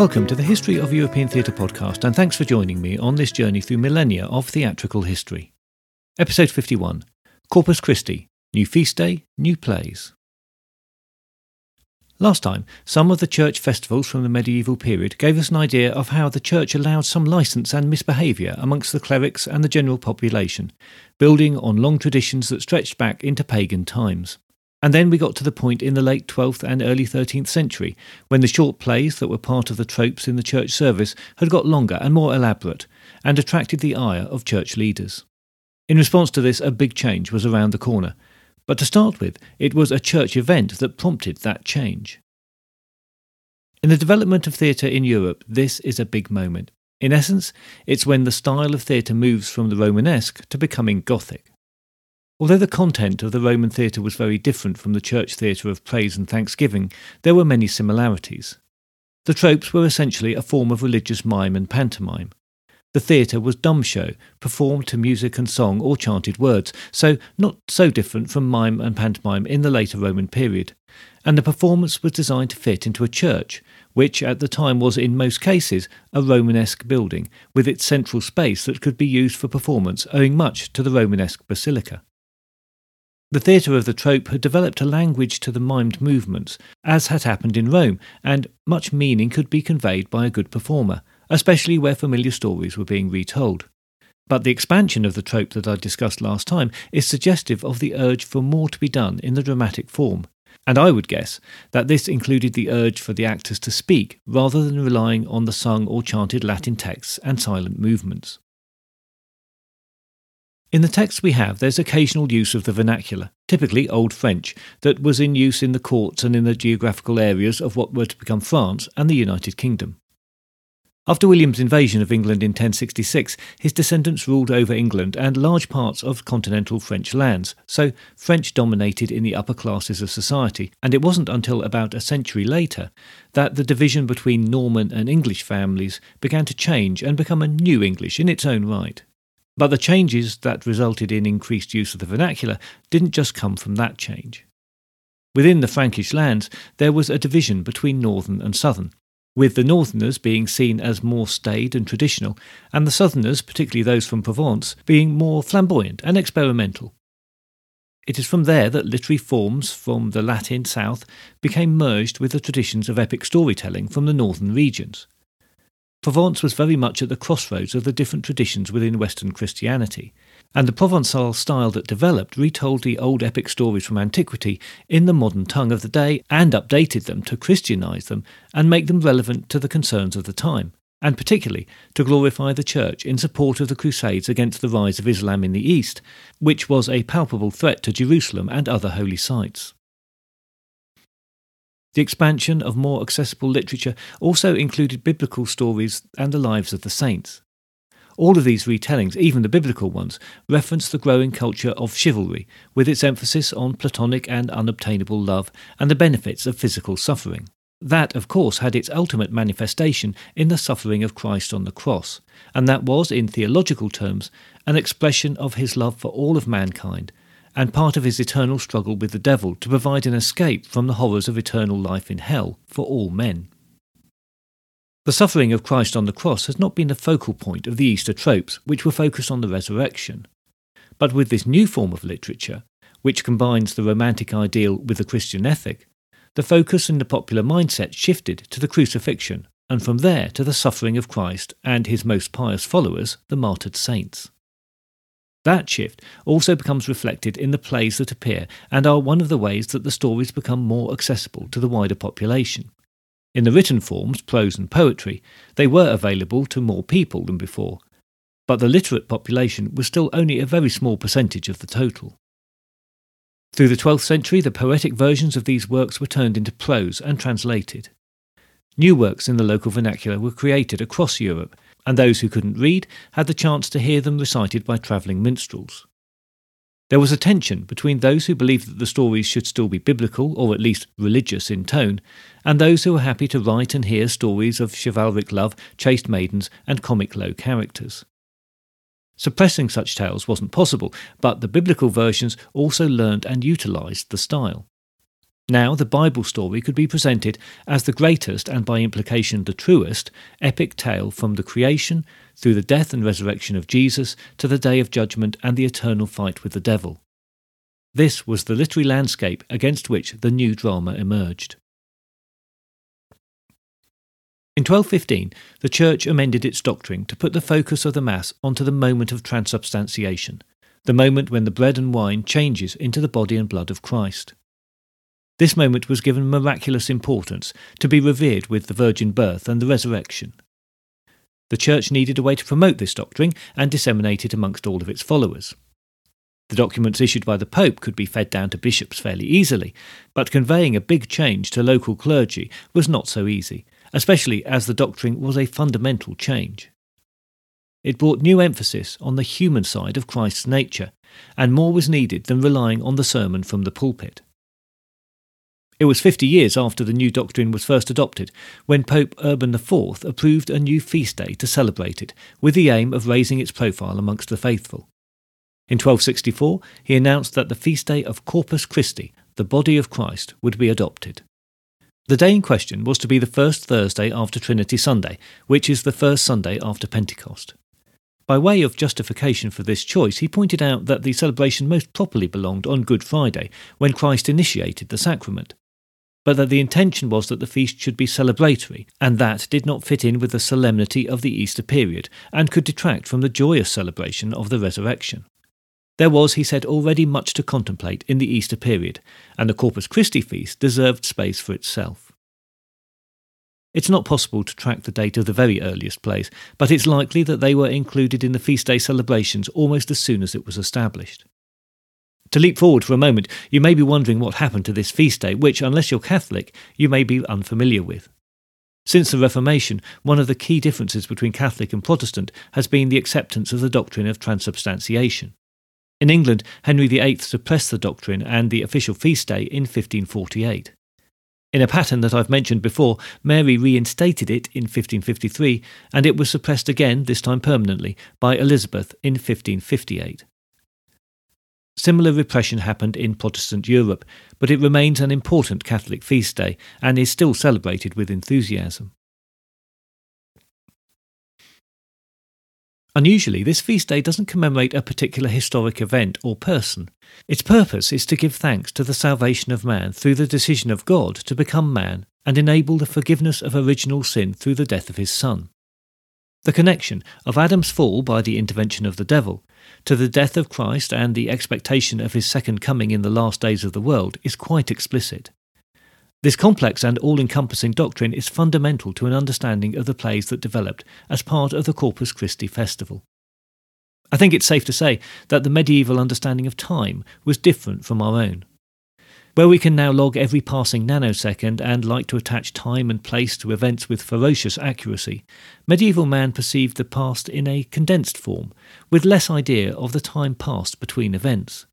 Welcome to the History of European Theatre podcast, and thanks for joining me on this journey through millennia of theatrical history. Episode 51 Corpus Christi New Feast Day, New Plays. Last time, some of the church festivals from the medieval period gave us an idea of how the church allowed some license and misbehaviour amongst the clerics and the general population, building on long traditions that stretched back into pagan times. And then we got to the point in the late 12th and early 13th century when the short plays that were part of the tropes in the church service had got longer and more elaborate and attracted the ire of church leaders. In response to this, a big change was around the corner. But to start with, it was a church event that prompted that change. In the development of theatre in Europe, this is a big moment. In essence, it's when the style of theatre moves from the Romanesque to becoming Gothic. Although the content of the Roman theatre was very different from the church theatre of praise and thanksgiving, there were many similarities. The tropes were essentially a form of religious mime and pantomime. The theatre was dumb show, performed to music and song or chanted words, so not so different from mime and pantomime in the later Roman period. And the performance was designed to fit into a church, which at the time was in most cases a Romanesque building, with its central space that could be used for performance owing much to the Romanesque basilica. The theatre of the trope had developed a language to the mimed movements, as had happened in Rome, and much meaning could be conveyed by a good performer, especially where familiar stories were being retold. But the expansion of the trope that I discussed last time is suggestive of the urge for more to be done in the dramatic form, and I would guess that this included the urge for the actors to speak rather than relying on the sung or chanted Latin texts and silent movements. In the text we have, there's occasional use of the vernacular, typically Old French, that was in use in the courts and in the geographical areas of what were to become France and the United Kingdom. After William's invasion of England in 1066, his descendants ruled over England and large parts of continental French lands, so French dominated in the upper classes of society, and it wasn't until about a century later that the division between Norman and English families began to change and become a new English in its own right. But the changes that resulted in increased use of the vernacular didn't just come from that change. Within the Frankish lands, there was a division between northern and southern, with the northerners being seen as more staid and traditional, and the southerners, particularly those from Provence, being more flamboyant and experimental. It is from there that literary forms from the Latin south became merged with the traditions of epic storytelling from the northern regions. Provence was very much at the crossroads of the different traditions within Western Christianity, and the Provençal style that developed retold the old epic stories from antiquity in the modern tongue of the day and updated them to Christianize them and make them relevant to the concerns of the time, and particularly to glorify the Church in support of the Crusades against the rise of Islam in the East, which was a palpable threat to Jerusalem and other holy sites. The expansion of more accessible literature also included biblical stories and the lives of the saints. All of these retellings, even the biblical ones, reference the growing culture of chivalry, with its emphasis on platonic and unobtainable love and the benefits of physical suffering. That, of course, had its ultimate manifestation in the suffering of Christ on the cross, and that was, in theological terms, an expression of his love for all of mankind and part of his eternal struggle with the devil to provide an escape from the horrors of eternal life in hell for all men. The suffering of Christ on the cross has not been the focal point of the Easter tropes, which were focused on the resurrection. But with this new form of literature, which combines the romantic ideal with the Christian ethic, the focus in the popular mindset shifted to the crucifixion, and from there to the suffering of Christ and his most pious followers, the martyred saints. That shift also becomes reflected in the plays that appear and are one of the ways that the stories become more accessible to the wider population. In the written forms, prose and poetry, they were available to more people than before, but the literate population was still only a very small percentage of the total. Through the 12th century, the poetic versions of these works were turned into prose and translated. New works in the local vernacular were created across Europe, and those who couldn't read had the chance to hear them recited by travelling minstrels. There was a tension between those who believed that the stories should still be biblical, or at least religious in tone, and those who were happy to write and hear stories of chivalric love, chaste maidens, and comic low characters. Suppressing such tales wasn't possible, but the biblical versions also learned and utilised the style. Now, the Bible story could be presented as the greatest and by implication the truest epic tale from the creation through the death and resurrection of Jesus to the day of judgment and the eternal fight with the devil. This was the literary landscape against which the new drama emerged. In 1215, the Church amended its doctrine to put the focus of the Mass onto the moment of transubstantiation, the moment when the bread and wine changes into the body and blood of Christ. This moment was given miraculous importance to be revered with the virgin birth and the resurrection. The Church needed a way to promote this doctrine and disseminate it amongst all of its followers. The documents issued by the Pope could be fed down to bishops fairly easily, but conveying a big change to local clergy was not so easy, especially as the doctrine was a fundamental change. It brought new emphasis on the human side of Christ's nature, and more was needed than relying on the sermon from the pulpit. It was 50 years after the new doctrine was first adopted when Pope Urban IV approved a new feast day to celebrate it, with the aim of raising its profile amongst the faithful. In 1264, he announced that the feast day of Corpus Christi, the body of Christ, would be adopted. The day in question was to be the first Thursday after Trinity Sunday, which is the first Sunday after Pentecost. By way of justification for this choice, he pointed out that the celebration most properly belonged on Good Friday, when Christ initiated the sacrament but that the intention was that the feast should be celebratory, and that did not fit in with the solemnity of the Easter period, and could detract from the joyous celebration of the resurrection. There was, he said, already much to contemplate in the Easter period, and the Corpus Christi feast deserved space for itself. It's not possible to track the date of the very earliest plays, but it's likely that they were included in the feast day celebrations almost as soon as it was established. To leap forward for a moment, you may be wondering what happened to this feast day, which, unless you're Catholic, you may be unfamiliar with. Since the Reformation, one of the key differences between Catholic and Protestant has been the acceptance of the doctrine of transubstantiation. In England, Henry VIII suppressed the doctrine and the official feast day in 1548. In a pattern that I've mentioned before, Mary reinstated it in 1553, and it was suppressed again, this time permanently, by Elizabeth in 1558. Similar repression happened in Protestant Europe, but it remains an important Catholic feast day and is still celebrated with enthusiasm. Unusually, this feast day doesn't commemorate a particular historic event or person. Its purpose is to give thanks to the salvation of man through the decision of God to become man and enable the forgiveness of original sin through the death of his Son. The connection of Adam's fall by the intervention of the devil to the death of Christ and the expectation of his second coming in the last days of the world is quite explicit. This complex and all encompassing doctrine is fundamental to an understanding of the plays that developed as part of the Corpus Christi festival. I think it's safe to say that the medieval understanding of time was different from our own. Where we can now log every passing nanosecond and like to attach time and place to events with ferocious accuracy, medieval man perceived the past in a condensed form, with less idea of the time passed between events.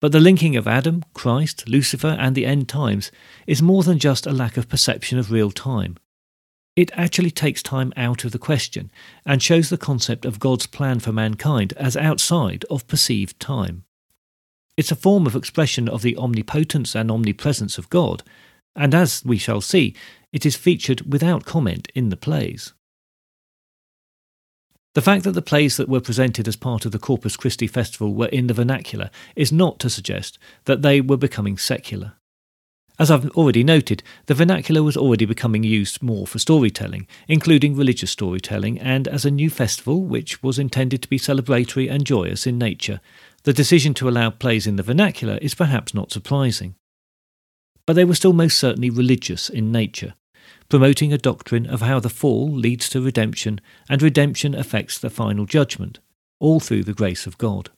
But the linking of Adam, Christ, Lucifer, and the end times is more than just a lack of perception of real time. It actually takes time out of the question and shows the concept of God's plan for mankind as outside of perceived time. It's a form of expression of the omnipotence and omnipresence of God, and as we shall see, it is featured without comment in the plays. The fact that the plays that were presented as part of the Corpus Christi festival were in the vernacular is not to suggest that they were becoming secular. As I've already noted, the vernacular was already becoming used more for storytelling, including religious storytelling, and as a new festival which was intended to be celebratory and joyous in nature, the decision to allow plays in the vernacular is perhaps not surprising. But they were still most certainly religious in nature, promoting a doctrine of how the fall leads to redemption and redemption affects the final judgment, all through the grace of God.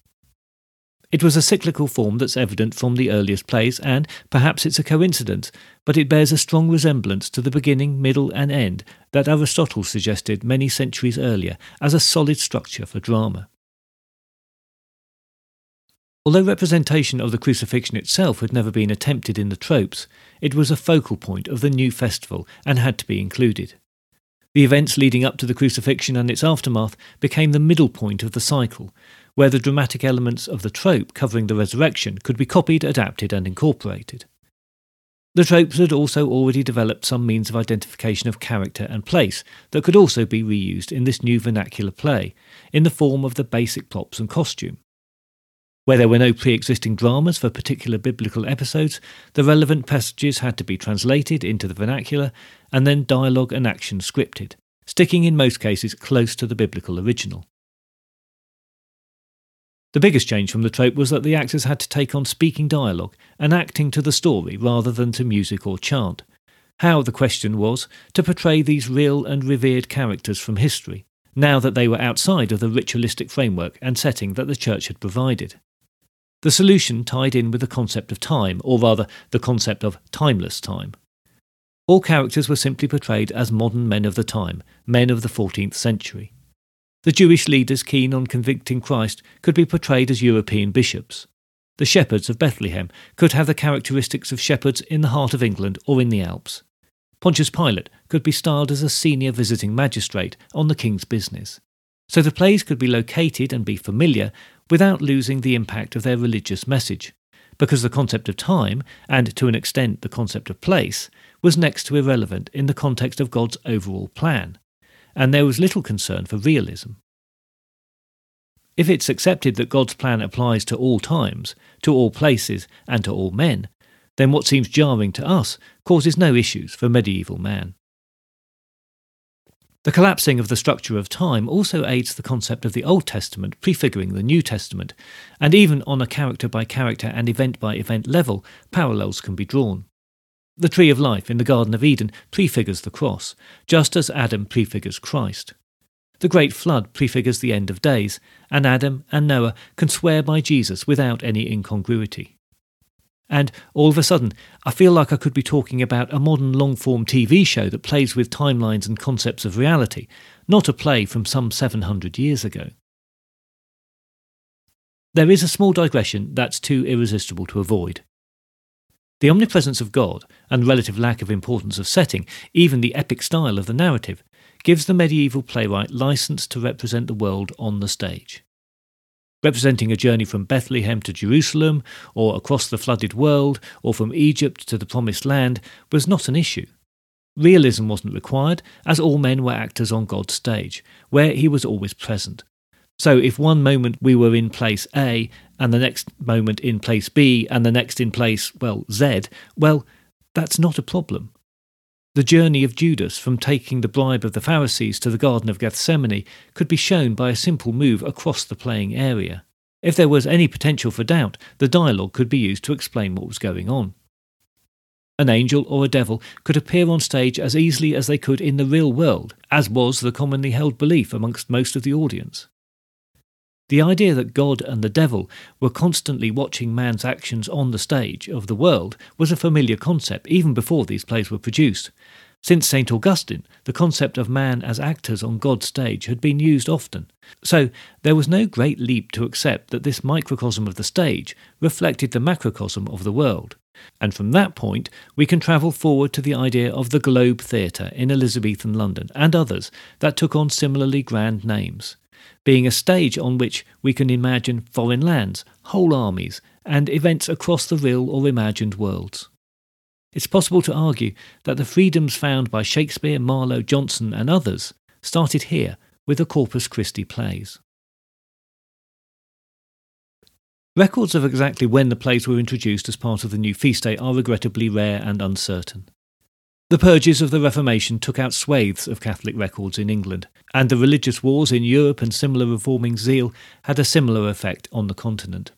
It was a cyclical form that's evident from the earliest plays, and perhaps it's a coincidence, but it bears a strong resemblance to the beginning, middle, and end that Aristotle suggested many centuries earlier as a solid structure for drama. Although representation of the crucifixion itself had never been attempted in the tropes, it was a focal point of the new festival and had to be included. The events leading up to the crucifixion and its aftermath became the middle point of the cycle, where the dramatic elements of the trope covering the resurrection could be copied, adapted, and incorporated. The tropes had also already developed some means of identification of character and place that could also be reused in this new vernacular play, in the form of the basic props and costume. Where there were no pre existing dramas for particular biblical episodes, the relevant passages had to be translated into the vernacular and then dialogue and action scripted, sticking in most cases close to the biblical original. The biggest change from the trope was that the actors had to take on speaking dialogue and acting to the story rather than to music or chant. How, the question was, to portray these real and revered characters from history, now that they were outside of the ritualistic framework and setting that the church had provided. The solution tied in with the concept of time, or rather, the concept of timeless time. All characters were simply portrayed as modern men of the time, men of the 14th century. The Jewish leaders keen on convicting Christ could be portrayed as European bishops. The shepherds of Bethlehem could have the characteristics of shepherds in the heart of England or in the Alps. Pontius Pilate could be styled as a senior visiting magistrate on the king's business. So the plays could be located and be familiar without losing the impact of their religious message, because the concept of time, and to an extent the concept of place, was next to irrelevant in the context of God's overall plan and there was little concern for realism. If it's accepted that God's plan applies to all times, to all places, and to all men, then what seems jarring to us causes no issues for medieval man. The collapsing of the structure of time also aids the concept of the Old Testament prefiguring the New Testament, and even on a character by character and event by event level, parallels can be drawn. The tree of life in the Garden of Eden prefigures the cross, just as Adam prefigures Christ. The great flood prefigures the end of days, and Adam and Noah can swear by Jesus without any incongruity. And all of a sudden, I feel like I could be talking about a modern long form TV show that plays with timelines and concepts of reality, not a play from some 700 years ago. There is a small digression that's too irresistible to avoid. The omnipresence of God and relative lack of importance of setting, even the epic style of the narrative, gives the medieval playwright license to represent the world on the stage. Representing a journey from Bethlehem to Jerusalem, or across the flooded world, or from Egypt to the Promised Land was not an issue. Realism wasn't required, as all men were actors on God's stage, where he was always present, so if one moment we were in place A and the next moment in place B and the next in place, well, Z, well, that's not a problem. The journey of Judas from taking the bribe of the Pharisees to the Garden of Gethsemane could be shown by a simple move across the playing area. If there was any potential for doubt, the dialogue could be used to explain what was going on. An angel or a devil could appear on stage as easily as they could in the real world, as was the commonly held belief amongst most of the audience. The idea that God and the devil were constantly watching man's actions on the stage of the world was a familiar concept even before these plays were produced. Since St. Augustine, the concept of man as actors on God's stage had been used often. So there was no great leap to accept that this microcosm of the stage reflected the macrocosm of the world. And from that point, we can travel forward to the idea of the Globe Theatre in Elizabethan London and others that took on similarly grand names being a stage on which we can imagine foreign lands, whole armies, and events across the real or imagined worlds. It's possible to argue that the freedoms found by Shakespeare, Marlowe, Jonson, and others started here with the Corpus Christi plays. Records of exactly when the plays were introduced as part of the new feast day are regrettably rare and uncertain. The purges of the Reformation took out swathes of Catholic records in England, and the religious wars in Europe and similar reforming zeal had a similar effect on the continent.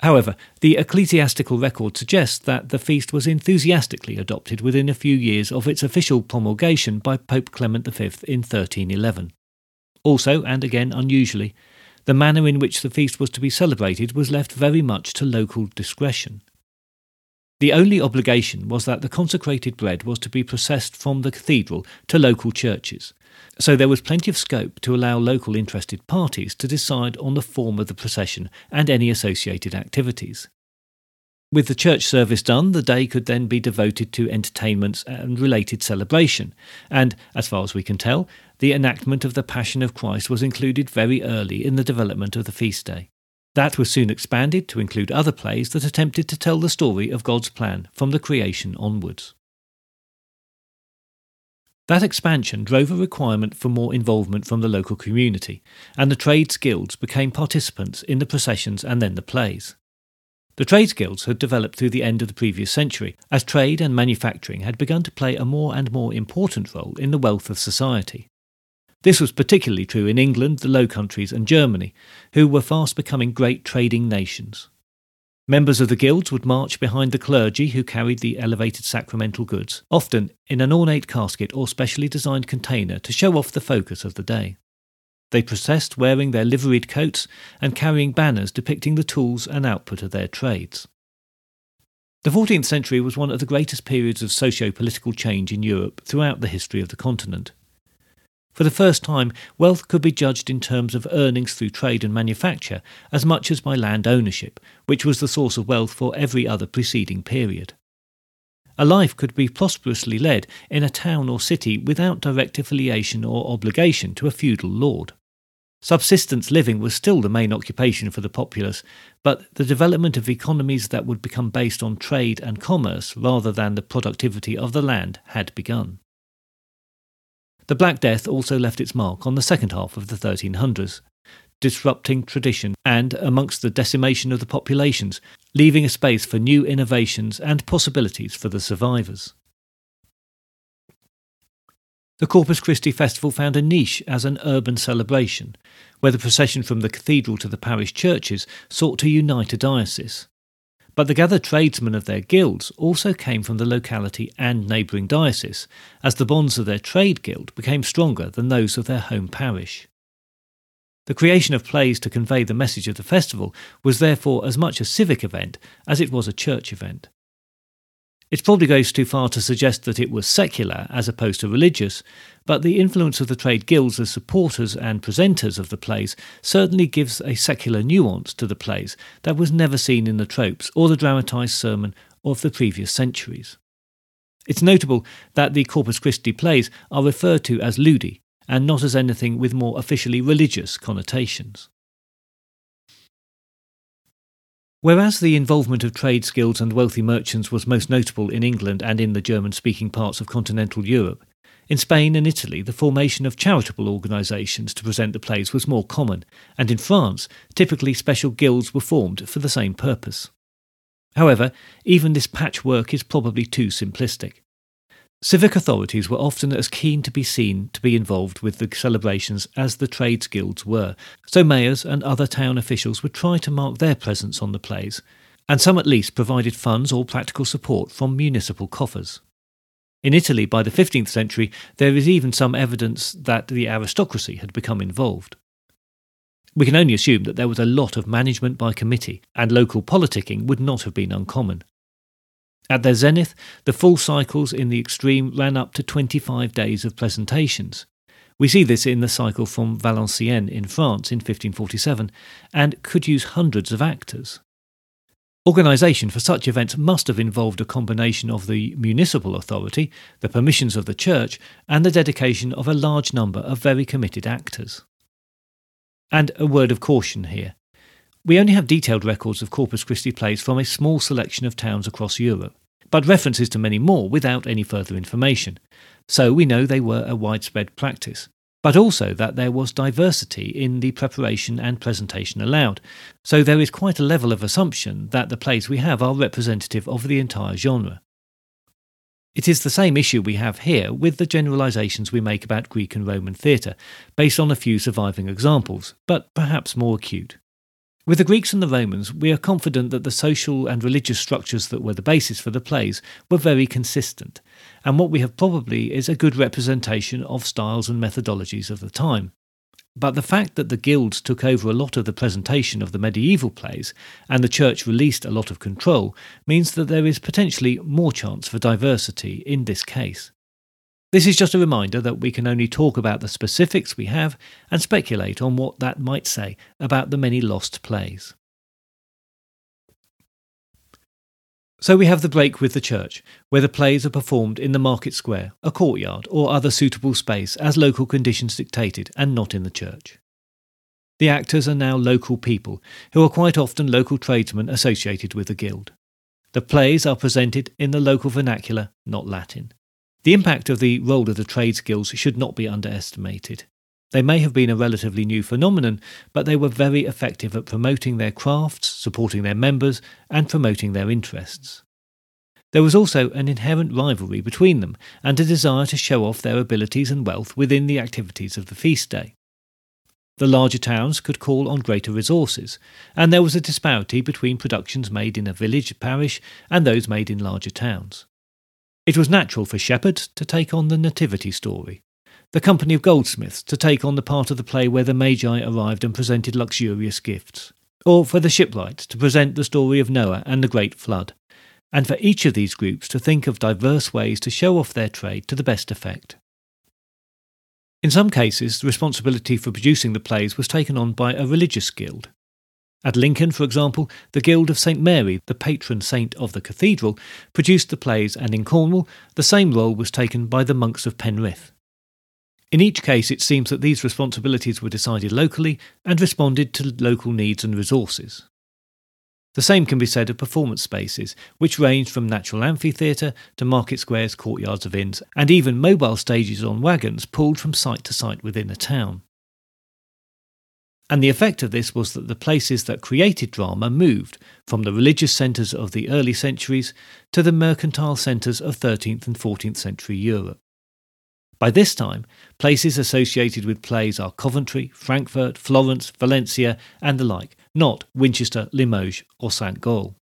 However, the ecclesiastical record suggests that the feast was enthusiastically adopted within a few years of its official promulgation by Pope Clement V in 1311. Also, and again unusually, the manner in which the feast was to be celebrated was left very much to local discretion. The only obligation was that the consecrated bread was to be processed from the cathedral to local churches, so there was plenty of scope to allow local interested parties to decide on the form of the procession and any associated activities. With the church service done, the day could then be devoted to entertainments and related celebration, and, as far as we can tell, the enactment of the Passion of Christ was included very early in the development of the feast day. That was soon expanded to include other plays that attempted to tell the story of God's plan from the creation onwards. That expansion drove a requirement for more involvement from the local community, and the trades guilds became participants in the processions and then the plays. The trades guilds had developed through the end of the previous century, as trade and manufacturing had begun to play a more and more important role in the wealth of society. This was particularly true in England, the Low Countries, and Germany, who were fast becoming great trading nations. Members of the guilds would march behind the clergy who carried the elevated sacramental goods, often in an ornate casket or specially designed container to show off the focus of the day. They processed wearing their liveried coats and carrying banners depicting the tools and output of their trades. The 14th century was one of the greatest periods of socio political change in Europe throughout the history of the continent. For the first time, wealth could be judged in terms of earnings through trade and manufacture as much as by land ownership, which was the source of wealth for every other preceding period. A life could be prosperously led in a town or city without direct affiliation or obligation to a feudal lord. Subsistence living was still the main occupation for the populace, but the development of economies that would become based on trade and commerce rather than the productivity of the land had begun. The Black Death also left its mark on the second half of the 1300s, disrupting tradition and amongst the decimation of the populations, leaving a space for new innovations and possibilities for the survivors. The Corpus Christi Festival found a niche as an urban celebration, where the procession from the cathedral to the parish churches sought to unite a diocese. But the gathered tradesmen of their guilds also came from the locality and neighbouring diocese, as the bonds of their trade guild became stronger than those of their home parish. The creation of plays to convey the message of the festival was therefore as much a civic event as it was a church event. It probably goes too far to suggest that it was secular as opposed to religious, but the influence of the trade guilds as supporters and presenters of the plays certainly gives a secular nuance to the plays that was never seen in the tropes or the dramatised sermon of the previous centuries. It's notable that the Corpus Christi plays are referred to as ludi and not as anything with more officially religious connotations. Whereas the involvement of trade guilds and wealthy merchants was most notable in England and in the German speaking parts of continental Europe, in Spain and Italy the formation of charitable organisations to present the plays was more common, and in France typically special guilds were formed for the same purpose. However, even this patchwork is probably too simplistic. Civic authorities were often as keen to be seen to be involved with the celebrations as the trades guilds were, so mayors and other town officials would try to mark their presence on the plays, and some at least provided funds or practical support from municipal coffers. In Italy, by the 15th century, there is even some evidence that the aristocracy had become involved. We can only assume that there was a lot of management by committee, and local politicking would not have been uncommon. At their zenith, the full cycles in the extreme ran up to 25 days of presentations. We see this in the cycle from Valenciennes in France in 1547 and could use hundreds of actors. Organisation for such events must have involved a combination of the municipal authority, the permissions of the church, and the dedication of a large number of very committed actors. And a word of caution here. We only have detailed records of Corpus Christi plays from a small selection of towns across Europe, but references to many more without any further information. So we know they were a widespread practice, but also that there was diversity in the preparation and presentation allowed. So there is quite a level of assumption that the plays we have are representative of the entire genre. It is the same issue we have here with the generalizations we make about Greek and Roman theatre, based on a few surviving examples, but perhaps more acute. With the Greeks and the Romans, we are confident that the social and religious structures that were the basis for the plays were very consistent, and what we have probably is a good representation of styles and methodologies of the time. But the fact that the guilds took over a lot of the presentation of the medieval plays and the church released a lot of control means that there is potentially more chance for diversity in this case. This is just a reminder that we can only talk about the specifics we have and speculate on what that might say about the many lost plays. So we have the break with the church, where the plays are performed in the market square, a courtyard, or other suitable space as local conditions dictated, and not in the church. The actors are now local people, who are quite often local tradesmen associated with the guild. The plays are presented in the local vernacular, not Latin. The impact of the role of the trades guilds should not be underestimated. They may have been a relatively new phenomenon, but they were very effective at promoting their crafts, supporting their members, and promoting their interests. There was also an inherent rivalry between them, and a desire to show off their abilities and wealth within the activities of the feast day. The larger towns could call on greater resources, and there was a disparity between productions made in a village parish and those made in larger towns. It was natural for shepherds to take on the nativity story, the company of goldsmiths to take on the part of the play where the Magi arrived and presented luxurious gifts, or for the shipwrights to present the story of Noah and the great flood, and for each of these groups to think of diverse ways to show off their trade to the best effect. In some cases, the responsibility for producing the plays was taken on by a religious guild. At Lincoln, for example, the Guild of St Mary, the patron saint of the cathedral, produced the plays, and in Cornwall, the same role was taken by the monks of Penryn. In each case, it seems that these responsibilities were decided locally and responded to local needs and resources. The same can be said of performance spaces, which ranged from natural amphitheatre to market squares, courtyards of inns, and even mobile stages on wagons pulled from site to site within a town. And the effect of this was that the places that created drama moved from the religious centres of the early centuries to the mercantile centres of 13th and 14th century Europe. By this time, places associated with plays are Coventry, Frankfurt, Florence, Valencia, and the like, not Winchester, Limoges, or St. Gall.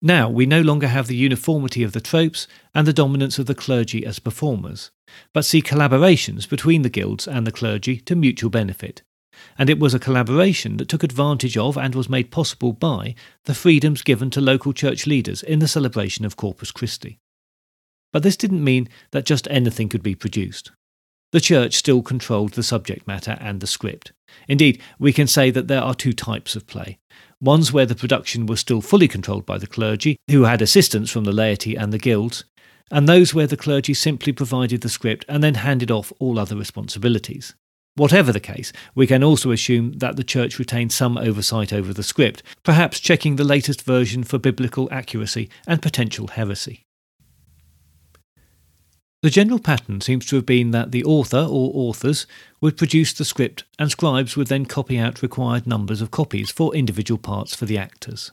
Now we no longer have the uniformity of the tropes and the dominance of the clergy as performers, but see collaborations between the guilds and the clergy to mutual benefit. And it was a collaboration that took advantage of and was made possible by the freedoms given to local church leaders in the celebration of Corpus Christi. But this didn't mean that just anything could be produced. The church still controlled the subject matter and the script. Indeed, we can say that there are two types of play. Ones where the production was still fully controlled by the clergy, who had assistance from the laity and the guilds, and those where the clergy simply provided the script and then handed off all other responsibilities. Whatever the case, we can also assume that the Church retained some oversight over the script, perhaps checking the latest version for biblical accuracy and potential heresy. The general pattern seems to have been that the author or authors would produce the script and scribes would then copy out required numbers of copies for individual parts for the actors.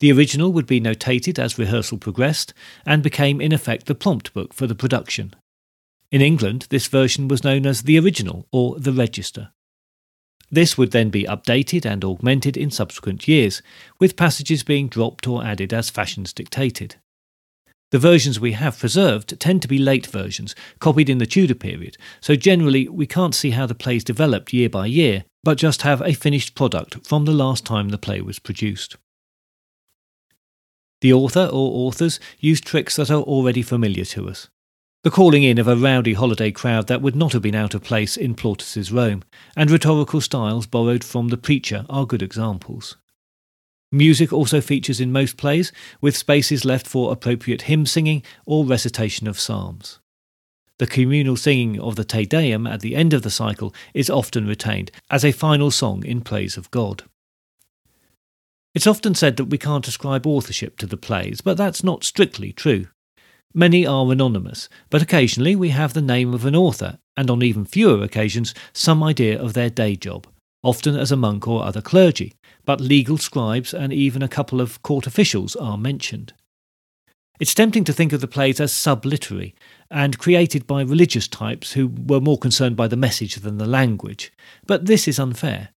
The original would be notated as rehearsal progressed and became in effect the prompt book for the production. In England, this version was known as the original or the register. This would then be updated and augmented in subsequent years, with passages being dropped or added as fashions dictated. The versions we have preserved tend to be late versions, copied in the Tudor period, so generally we can't see how the plays developed year by year, but just have a finished product from the last time the play was produced. The author or authors use tricks that are already familiar to us. The calling in of a rowdy holiday crowd that would not have been out of place in Plautus's Rome, and rhetorical styles borrowed from the preacher are good examples. Music also features in most plays, with spaces left for appropriate hymn singing or recitation of psalms. The communal singing of the Te Deum at the end of the cycle is often retained as a final song in praise of God. It's often said that we can't ascribe authorship to the plays, but that's not strictly true. Many are anonymous, but occasionally we have the name of an author, and on even fewer occasions, some idea of their day job, often as a monk or other clergy, but legal scribes and even a couple of court officials are mentioned. It's tempting to think of the plays as subliterary and created by religious types who were more concerned by the message than the language, but this is unfair.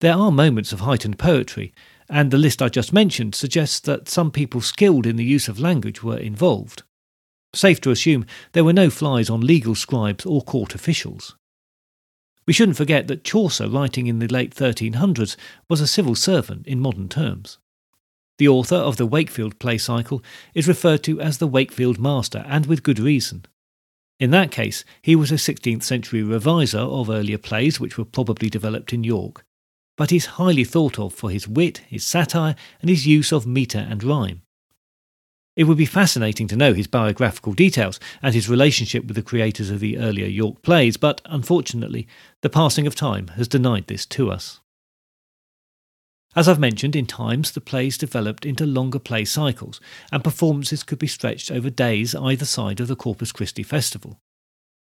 There are moments of heightened poetry, and the list I just mentioned suggests that some people skilled in the use of language were involved. Safe to assume there were no flies on legal scribes or court officials. We shouldn't forget that Chaucer, writing in the late 1300s, was a civil servant in modern terms. The author of the Wakefield play cycle is referred to as the Wakefield Master, and with good reason. In that case, he was a 16th century reviser of earlier plays which were probably developed in York, but is highly thought of for his wit, his satire, and his use of metre and rhyme. It would be fascinating to know his biographical details and his relationship with the creators of the earlier York plays, but unfortunately, the passing of time has denied this to us. As I've mentioned, in times the plays developed into longer play cycles, and performances could be stretched over days either side of the Corpus Christi festival.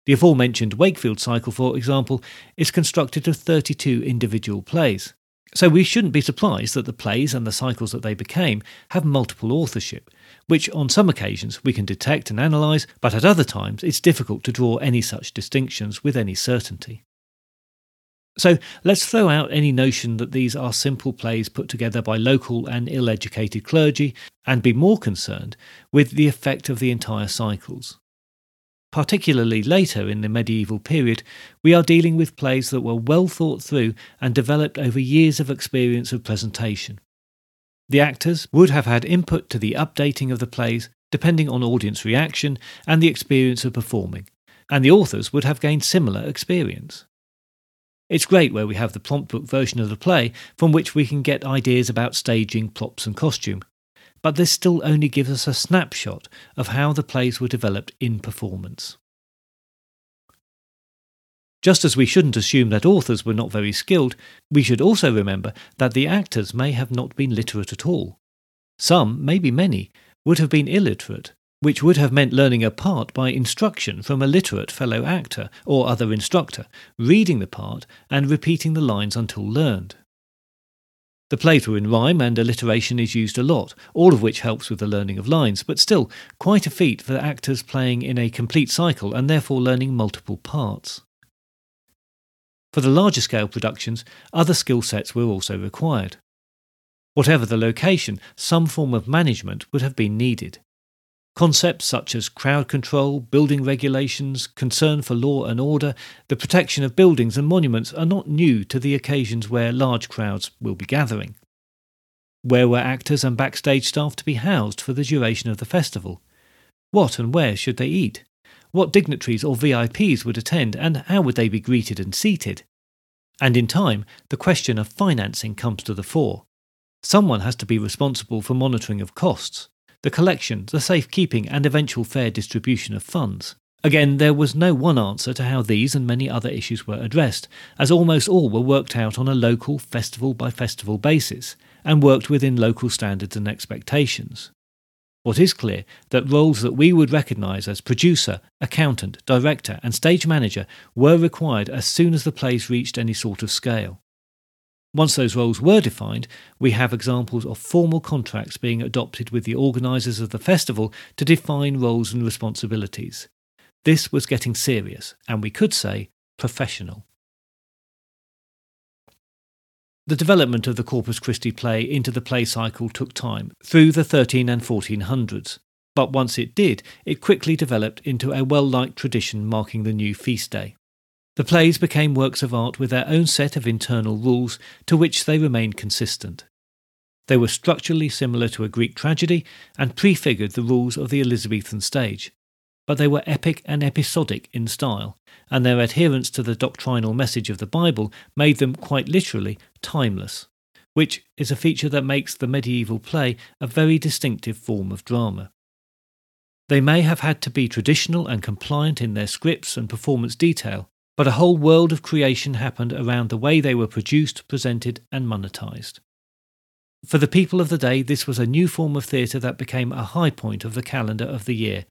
The aforementioned Wakefield cycle, for example, is constructed of 32 individual plays. So we shouldn't be surprised that the plays and the cycles that they became have multiple authorship, which on some occasions we can detect and analyse, but at other times it's difficult to draw any such distinctions with any certainty. So let's throw out any notion that these are simple plays put together by local and ill educated clergy and be more concerned with the effect of the entire cycles. Particularly later in the medieval period, we are dealing with plays that were well thought through and developed over years of experience of presentation. The actors would have had input to the updating of the plays depending on audience reaction and the experience of performing, and the authors would have gained similar experience. It's great where we have the prompt book version of the play from which we can get ideas about staging, props, and costume, but this still only gives us a snapshot of how the plays were developed in performance. Just as we shouldn't assume that authors were not very skilled, we should also remember that the actors may have not been literate at all. Some, maybe many, would have been illiterate, which would have meant learning a part by instruction from a literate fellow actor or other instructor, reading the part and repeating the lines until learned. The were in rhyme and alliteration is used a lot, all of which helps with the learning of lines, but still quite a feat for actors playing in a complete cycle and therefore learning multiple parts. For the larger scale productions, other skill sets were also required. Whatever the location, some form of management would have been needed. Concepts such as crowd control, building regulations, concern for law and order, the protection of buildings and monuments are not new to the occasions where large crowds will be gathering. Where were actors and backstage staff to be housed for the duration of the festival? What and where should they eat? What dignitaries or VIPs would attend, and how would they be greeted and seated? And in time, the question of financing comes to the fore. Someone has to be responsible for monitoring of costs, the collection, the safekeeping, and eventual fair distribution of funds. Again, there was no one answer to how these and many other issues were addressed, as almost all were worked out on a local, festival by festival basis, and worked within local standards and expectations. What is clear that roles that we would recognise as producer, accountant, director, and stage manager were required as soon as the plays reached any sort of scale. Once those roles were defined, we have examples of formal contracts being adopted with the organisers of the festival to define roles and responsibilities. This was getting serious, and we could say professional. The development of the Corpus Christi play into the play cycle took time, through the 13 and 1400s, but once it did, it quickly developed into a well liked tradition marking the new feast day. The plays became works of art with their own set of internal rules to which they remained consistent. They were structurally similar to a Greek tragedy and prefigured the rules of the Elizabethan stage, but they were epic and episodic in style, and their adherence to the doctrinal message of the Bible made them quite literally timeless, which is a feature that makes the medieval play a very distinctive form of drama. They may have had to be traditional and compliant in their scripts and performance detail, but a whole world of creation happened around the way they were produced, presented, and monetized. For the people of the day, this was a new form of theatre that became a high point of the calendar of the year,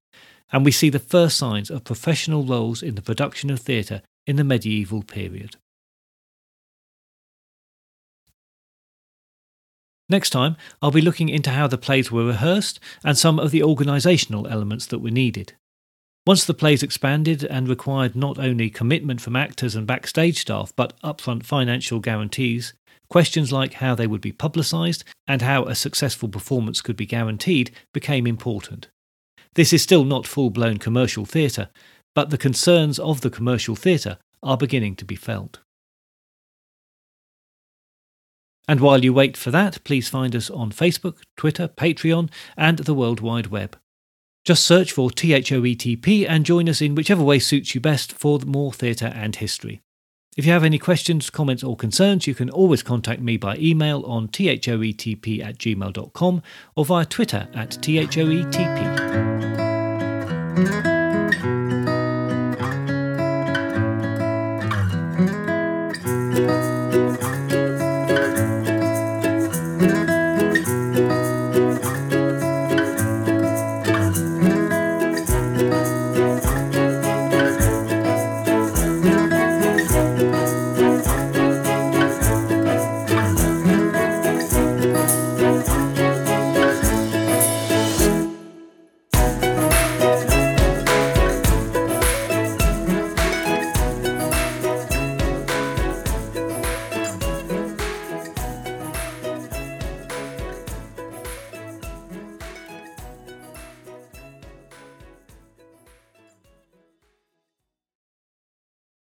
and we see the first signs of professional roles in the production of theatre in the medieval period. Next time, I'll be looking into how the plays were rehearsed and some of the organisational elements that were needed. Once the plays expanded and required not only commitment from actors and backstage staff, but upfront financial guarantees, questions like how they would be publicised and how a successful performance could be guaranteed became important. This is still not full blown commercial theatre, but the concerns of the commercial theatre are beginning to be felt. And while you wait for that, please find us on Facebook, Twitter, Patreon, and the World Wide Web. Just search for THOETP and join us in whichever way suits you best for more theatre and history. If you have any questions, comments, or concerns, you can always contact me by email on thoetp at gmail.com or via Twitter at thoetp.